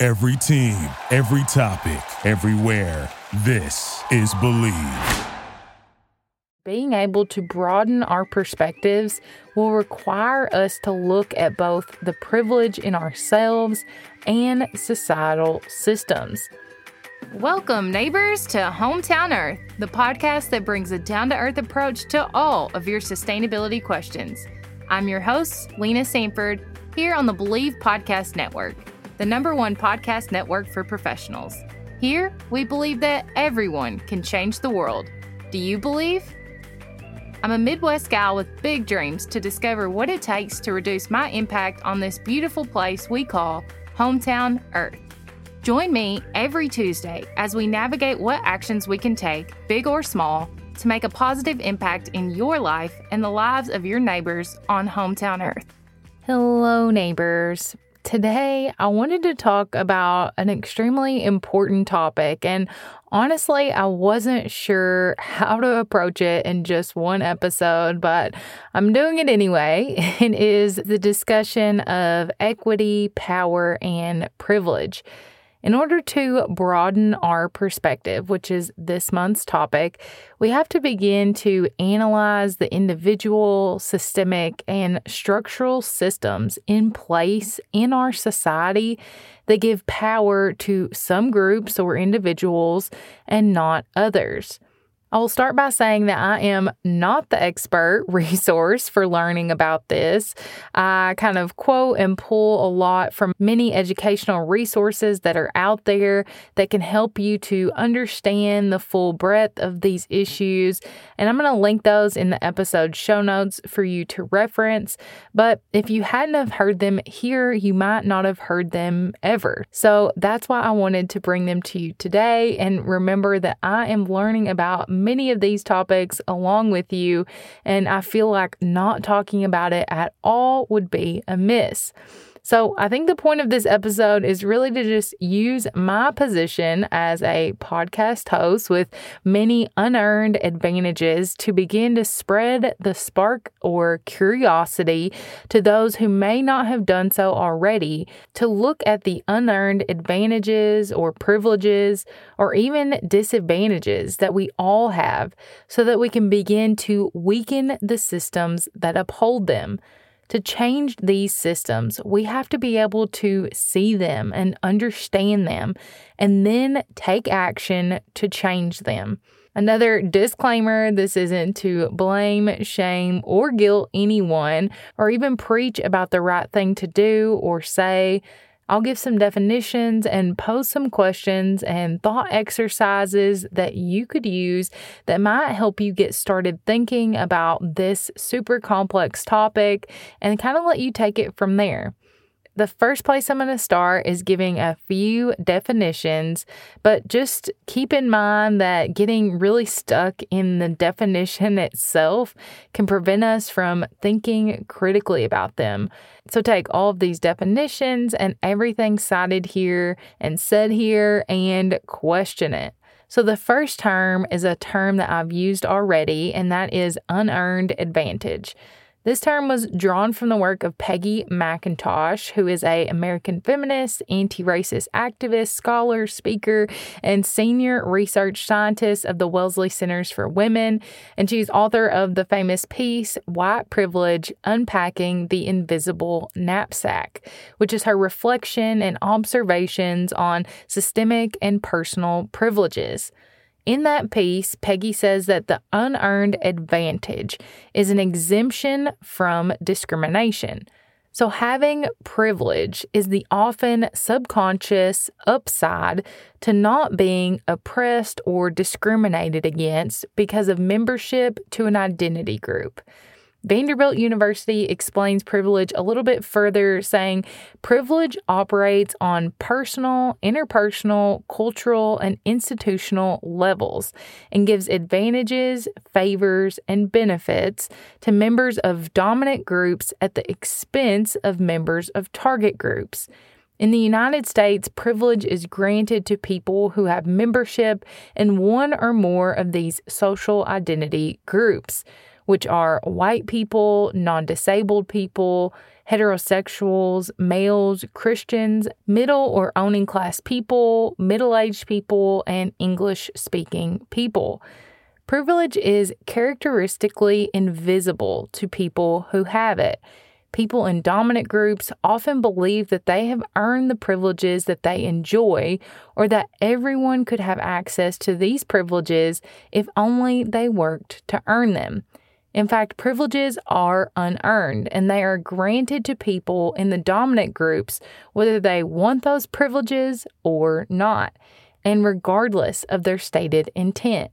Every team, every topic, everywhere. This is Bleav. Being able to broaden our perspectives will require us to look at both the privilege in ourselves and societal systems. Welcome, neighbors, to Hometown Earth, the podcast that brings a down to earth approach to all of your sustainability questions. I'm your host, Lena Sanford, here on the Bleav Podcast Network, the number one podcast network for professionals. Here, we believe that everyone can change the world. Do you believe? I'm a Midwest gal with big dreams to discover what it takes to reduce my impact on this beautiful place we call Hometown Earth. Join me every Tuesday as we navigate what actions we can take, big or small, to make a positive impact in your life and the lives of your neighbors on Hometown Earth. Hello, neighbors. Today, I wanted to talk about an extremely important topic, and honestly, I wasn't sure how to approach it in just one episode, but I'm doing it anyway. It is the discussion of equity, power, and privilege. In order to broaden our perspective, which is this month's topic, we have to begin to analyze the individual, systemic, and structural systems in place in our society that give power to some groups or individuals and not others. I will start by saying that I am not the expert resource for learning about this. I kind of quote and pull a lot from many educational resources that are out there that can help you to understand the full breadth of these issues. And I'm going to link those in the episode show notes for you to reference. But if you hadn't have heard them here, you might not have heard them ever. So that's why I wanted to bring them to you today. And remember that I am learning about many of these topics along with you, and I feel like not talking about it at all would be amiss. So, I think the point of this episode is really to just use my position as a podcast host with many unearned advantages to begin to spread the spark or curiosity to those who may not have done so already to look at the unearned advantages or privileges or even disadvantages that we all have so that we can begin to weaken the systems that uphold them. To change these systems, we have to be able to see them and understand them and then take action to change them. Another disclaimer this isn't to blame, shame, or guilt anyone or even preach about the right thing to do or say. I'll give some definitions and pose some questions and thought exercises that you could use that might help you get started thinking about this super complex topic and kind of let you take it from there. The first place I'm going to start is giving a few definitions, but just keep in mind that getting really stuck in the definition itself can prevent us from thinking critically about them. So take all of these definitions and everything cited here and said here and question it. So, the first term is a term that I've used already, and that is unearned advantage. This term was drawn from the work of Peggy McIntosh, who is a American feminist, anti-racist activist, scholar, speaker, and senior research scientist of the Wellesley Centers for Women, and she's author of the famous piece White Privilege: Unpacking the Invisible Knapsack, which is her reflection and observations on systemic and personal privileges. In that piece, Peggy says that the unearned advantage is an exemption from discrimination. So, having privilege is the often subconscious upside to not being oppressed or discriminated against because of membership to an identity group. Vanderbilt University explains privilege a little bit further, saying privilege operates on personal, interpersonal, cultural, and institutional levels and gives advantages, favors, and benefits to members of dominant groups at the expense of members of target groups. In the United States, privilege is granted to people who have membership in one or more of these social identity groups which are white people, non disabled people, heterosexuals, males, Christians, middle or owning class people, middle aged people, and English speaking people. Privilege is characteristically invisible to people who have it. People in dominant groups often believe that they have earned the privileges that they enjoy or that everyone could have access to these privileges if only they worked to earn them. In fact, privileges are unearned and they are granted to people in the dominant groups whether they want those privileges or not, and regardless of their stated intent.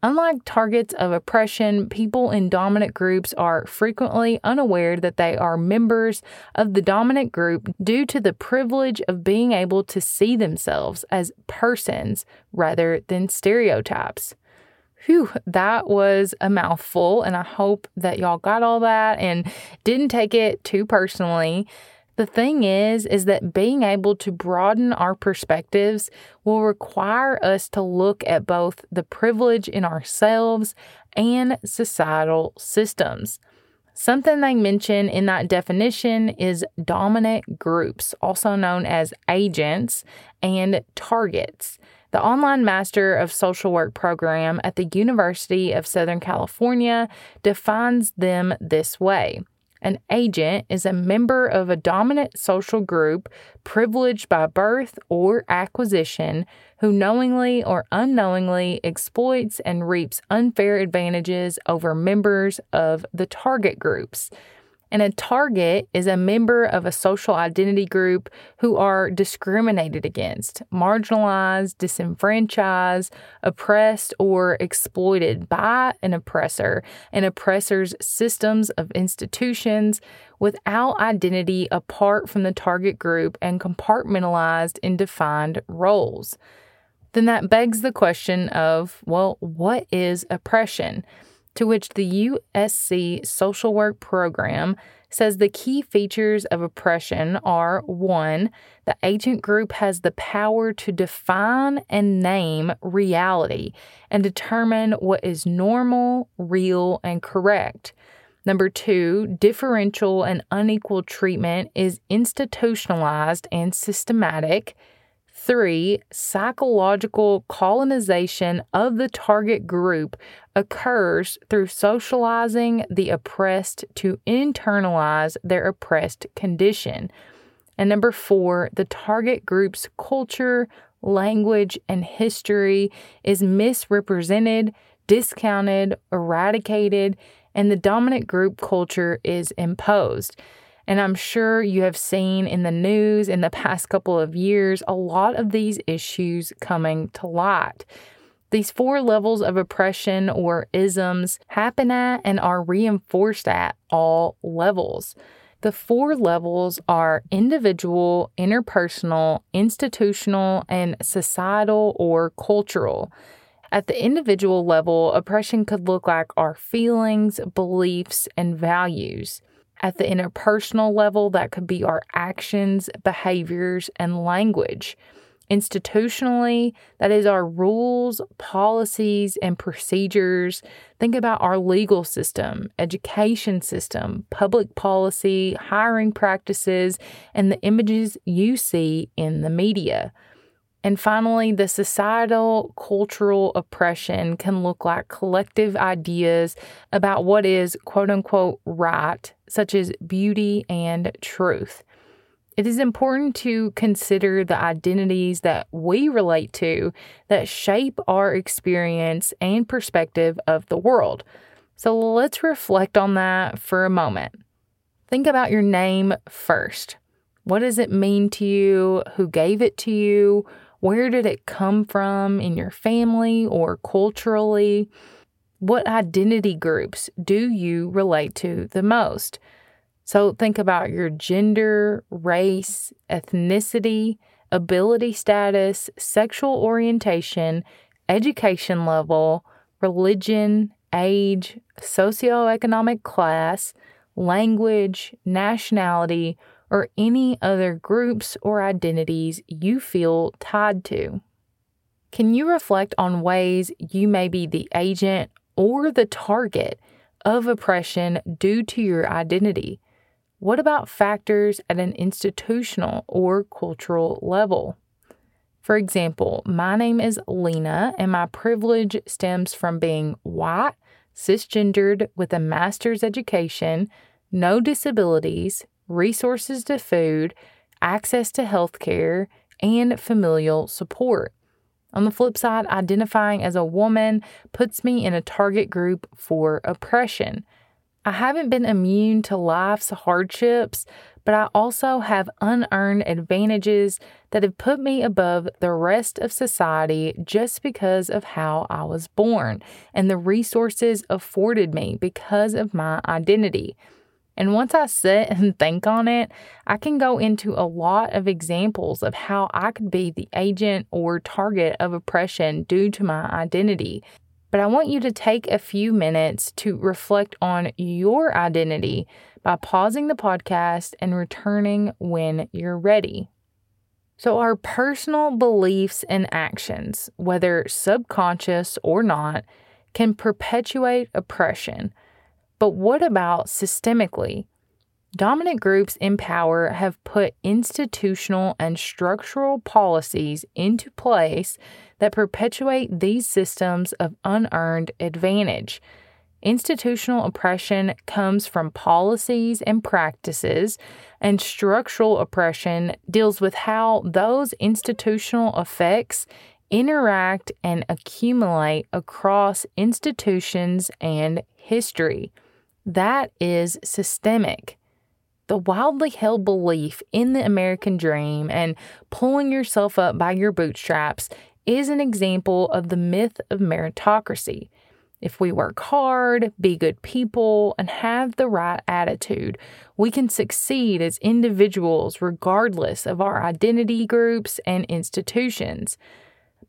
Unlike targets of oppression, people in dominant groups are frequently unaware that they are members of the dominant group due to the privilege of being able to see themselves as persons rather than stereotypes. Whew, that was a mouthful, and I hope that y'all got all that and didn't take it too personally. The thing is, is that being able to broaden our perspectives will require us to look at both the privilege in ourselves and societal systems. Something they mention in that definition is dominant groups, also known as agents and targets. The Online Master of Social Work program at the University of Southern California defines them this way. An agent is a member of a dominant social group privileged by birth or acquisition who knowingly or unknowingly exploits and reaps unfair advantages over members of the target groups. And a target is a member of a social identity group who are discriminated against, marginalized, disenfranchised, oppressed, or exploited by an oppressor, an oppressor's systems of institutions without identity apart from the target group and compartmentalized in defined roles. Then that begs the question of well, what is oppression? To which the USC social work program says the key features of oppression are one, the agent group has the power to define and name reality and determine what is normal, real, and correct. Number two, differential and unequal treatment is institutionalized and systematic. Three, psychological colonization of the target group occurs through socializing the oppressed to internalize their oppressed condition. And number four, the target group's culture, language, and history is misrepresented, discounted, eradicated, and the dominant group culture is imposed. And I'm sure you have seen in the news in the past couple of years a lot of these issues coming to light. These four levels of oppression or isms happen at and are reinforced at all levels. The four levels are individual, interpersonal, institutional, and societal or cultural. At the individual level, oppression could look like our feelings, beliefs, and values. At the interpersonal level, that could be our actions, behaviors, and language. Institutionally, that is our rules, policies, and procedures. Think about our legal system, education system, public policy, hiring practices, and the images you see in the media. And finally, the societal cultural oppression can look like collective ideas about what is quote unquote right, such as beauty and truth. It is important to consider the identities that we relate to that shape our experience and perspective of the world. So let's reflect on that for a moment. Think about your name first. What does it mean to you? Who gave it to you? Where did it come from in your family or culturally? What identity groups do you relate to the most? So think about your gender, race, ethnicity, ability status, sexual orientation, education level, religion, age, socioeconomic class, language, nationality, or any other groups or identities you feel tied to. Can you reflect on ways you may be the agent or the target of oppression due to your identity? What about factors at an institutional or cultural level? For example, my name is Lena, and my privilege stems from being white, cisgendered, with a master's education, no disabilities, resources to food, access to health care, and familial support. On the flip side, identifying as a woman puts me in a target group for oppression. I haven't been immune to life's hardships, but I also have unearned advantages that have put me above the rest of society just because of how I was born and the resources afforded me because of my identity. And once I sit and think on it, I can go into a lot of examples of how I could be the agent or target of oppression due to my identity. But I want you to take a few minutes to reflect on your identity by pausing the podcast and returning when you're ready. So, our personal beliefs and actions, whether subconscious or not, can perpetuate oppression. But what about systemically? Dominant groups in power have put institutional and structural policies into place that perpetuate these systems of unearned advantage. Institutional oppression comes from policies and practices, and structural oppression deals with how those institutional effects interact and accumulate across institutions and history. That is systemic. The wildly held belief in the American dream and pulling yourself up by your bootstraps is an example of the myth of meritocracy. If we work hard, be good people, and have the right attitude, we can succeed as individuals regardless of our identity groups and institutions.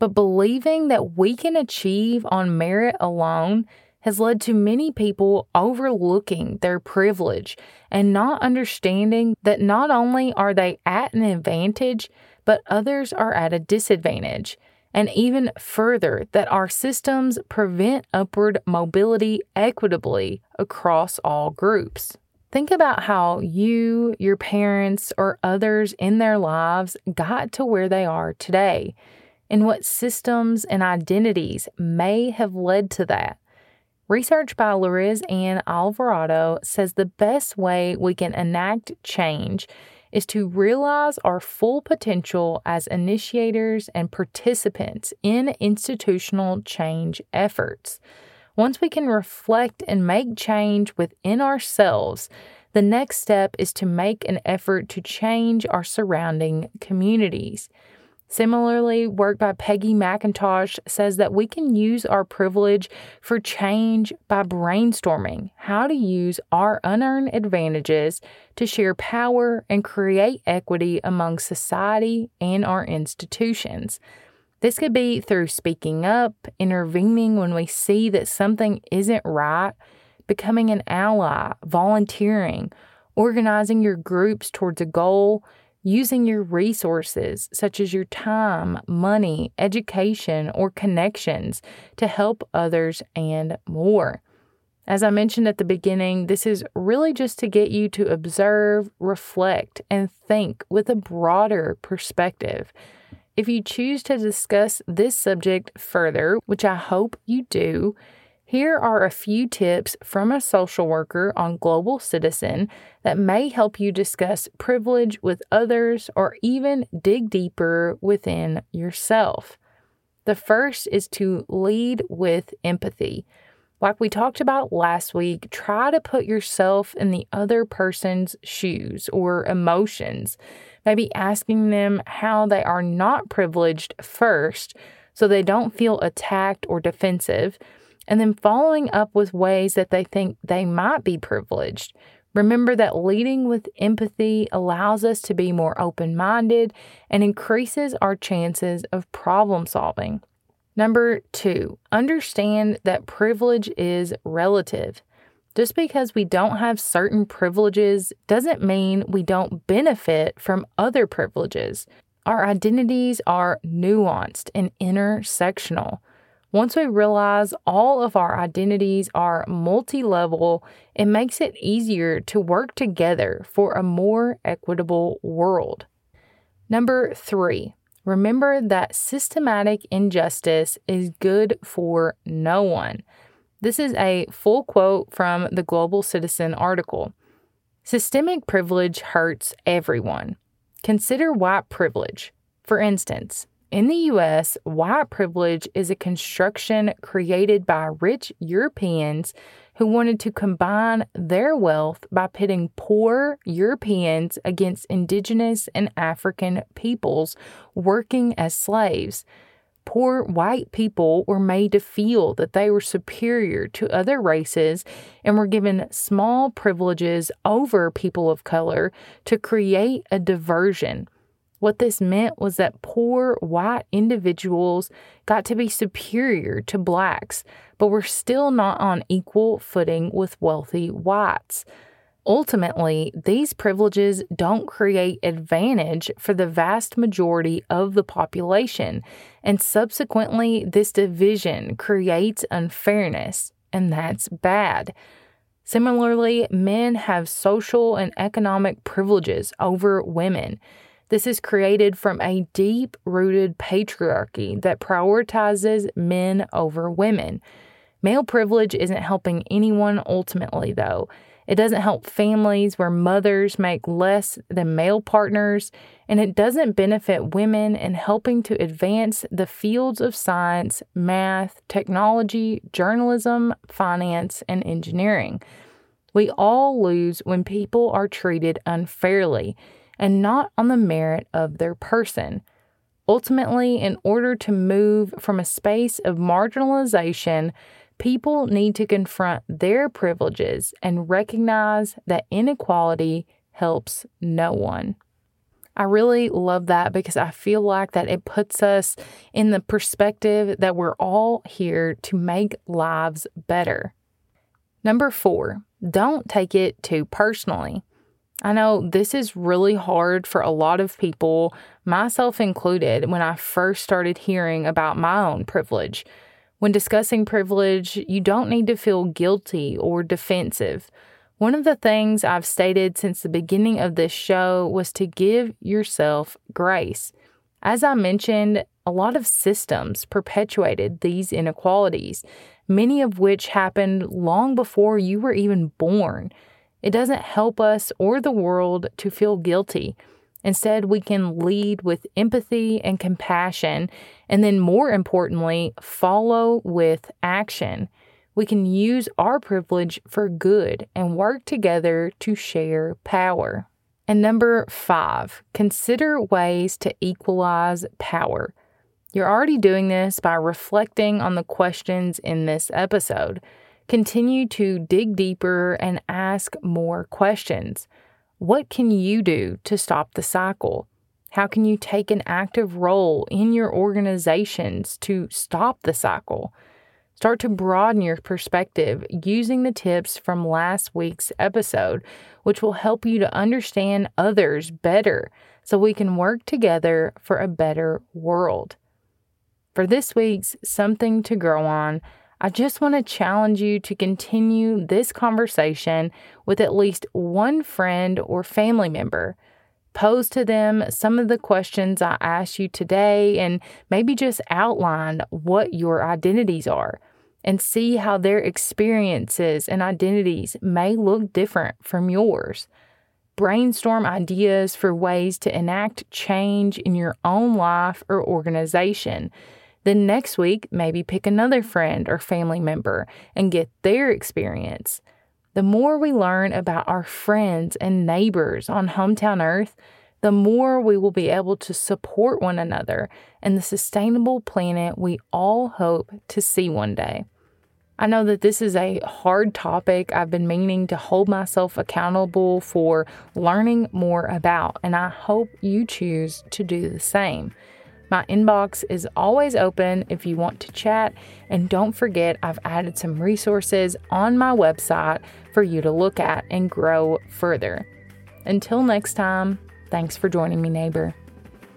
But believing that we can achieve on merit alone has led to many people overlooking their privilege and not understanding that not only are they at an advantage, but others are at a disadvantage and even further, that our systems prevent upward mobility equitably across all groups. Think about how you, your parents, or others in their lives got to where they are today, and what systems and identities may have led to that. Research by Lariz and Alvarado says the best way we can enact change is to realize our full potential as initiators and participants in institutional change efforts. Once we can reflect and make change within ourselves, the next step is to make an effort to change our surrounding communities. Similarly, work by Peggy McIntosh says that we can use our privilege for change by brainstorming how to use our unearned advantages to share power and create equity among society and our institutions. This could be through speaking up, intervening when we see that something isn't right, becoming an ally, volunteering, organizing your groups towards a goal using your resources, such as your time, money, education, or connections, to help others and more. As I mentioned at the beginning, this is really just to get you to observe, reflect, and think with a broader perspective. If you choose to discuss this subject further, which I hope you do, here are a few tips from a social worker on Global Citizen that may help you discuss privilege with others or even dig deeper within yourself. The first is to lead with empathy. Like we talked about last week, try to put yourself in the other person's shoes or emotions. Maybe asking them how they are not privileged first so they don't feel attacked or defensive and then following up with ways that they think they might be privileged. Remember that leading with empathy allows us to be more open minded and increases our chances of problem solving. Number two, understand that privilege is relative. Just because we don't have certain privileges doesn't mean we don't benefit from other privileges. Our identities are nuanced and intersectional. Once we realize all of our identities are multi level, it makes it easier to work together for a more equitable world. Number three, remember that systematic injustice is good for no one. This is a full quote from the Global Citizen article. Systemic privilege hurts everyone. Consider white privilege. For instance, in the US, white privilege is a construction created by rich Europeans who wanted to combine their wealth by pitting poor Europeans against indigenous and African peoples working as slaves. Poor white people were made to feel that they were superior to other races and were given small privileges over people of color to create a diversion what this meant was that poor white individuals got to be superior to blacks, but were still not on equal footing with wealthy whites. Ultimately, these privileges don't create advantage for the vast majority of the population, and subsequently, this division creates unfairness, and that's bad. Similarly, men have social and economic privileges over women. This is created from a deep rooted patriarchy that prioritizes men over women. Male privilege isn't helping anyone ultimately, though. It doesn't help families where mothers make less than male partners, and it doesn't benefit women in helping to advance the fields of science, math, technology, journalism, finance, and engineering. We all lose when people are treated unfairly and not on the merit of their person. Ultimately, in order to move from a space of marginalization, people need to confront their privileges and recognize that inequality helps no one. I really love that because I feel like that it puts us in the perspective that we're all here to make lives better. Number four, don't take it too personally. I know this is really hard for a lot of people, myself included, when I first started hearing about my own privilege. When discussing privilege, you don't need to feel guilty or defensive. One of the things I've stated since the beginning of this show was to give yourself grace. As I mentioned, a lot of systems perpetuated these inequalities, many of which happened long before you were even born. It doesn't help us or the world to feel guilty. Instead, we can lead with empathy and compassion, and then more importantly, follow with action. We can use our privilege for good and work together to share power. And number five, consider ways to equalize power. You're already doing this by reflecting on the questions in this episode. Continue to dig deeper and ask more questions. What can you do to stop the cycle? How can you take an active role in your organizations to stop the cycle? Start to broaden your perspective using the tips from last week's episode, which will help you to understand others better so we can work together for a better world. For this week's Something to Grow On, I just want to challenge you to continue this conversation with at least one friend or family member. Pose to them some of the questions I asked you today and maybe just outline what your identities are and see how their experiences and identities may look different from yours. Brainstorm ideas for ways to enact change in your own life or organization then next week, maybe pick another friend or family member and get their experience. The more we learn about our friends and neighbors on Hometown Earth, the more we will be able to support one another and the sustainable planet we all hope to see one day. I know that this is a hard topic I've been meaning to hold myself accountable for learning more about, and I hope you choose to do the same. My inbox is always open if you want to chat, and don't forget I've added some resources on my website for you to look at and grow further. Until next time, thanks for joining me, neighbor.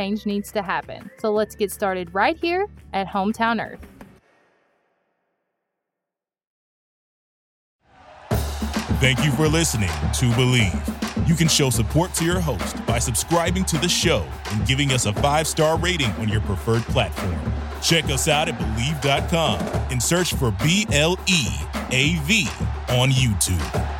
change needs to happen. So let's get started right here at Hometown Earth. Thank you for listening to Bleav. You can show support to your host by subscribing to the show and giving us a five star rating on your preferred platform. Check us out at Bleav.com and search for B L E A V on YouTube.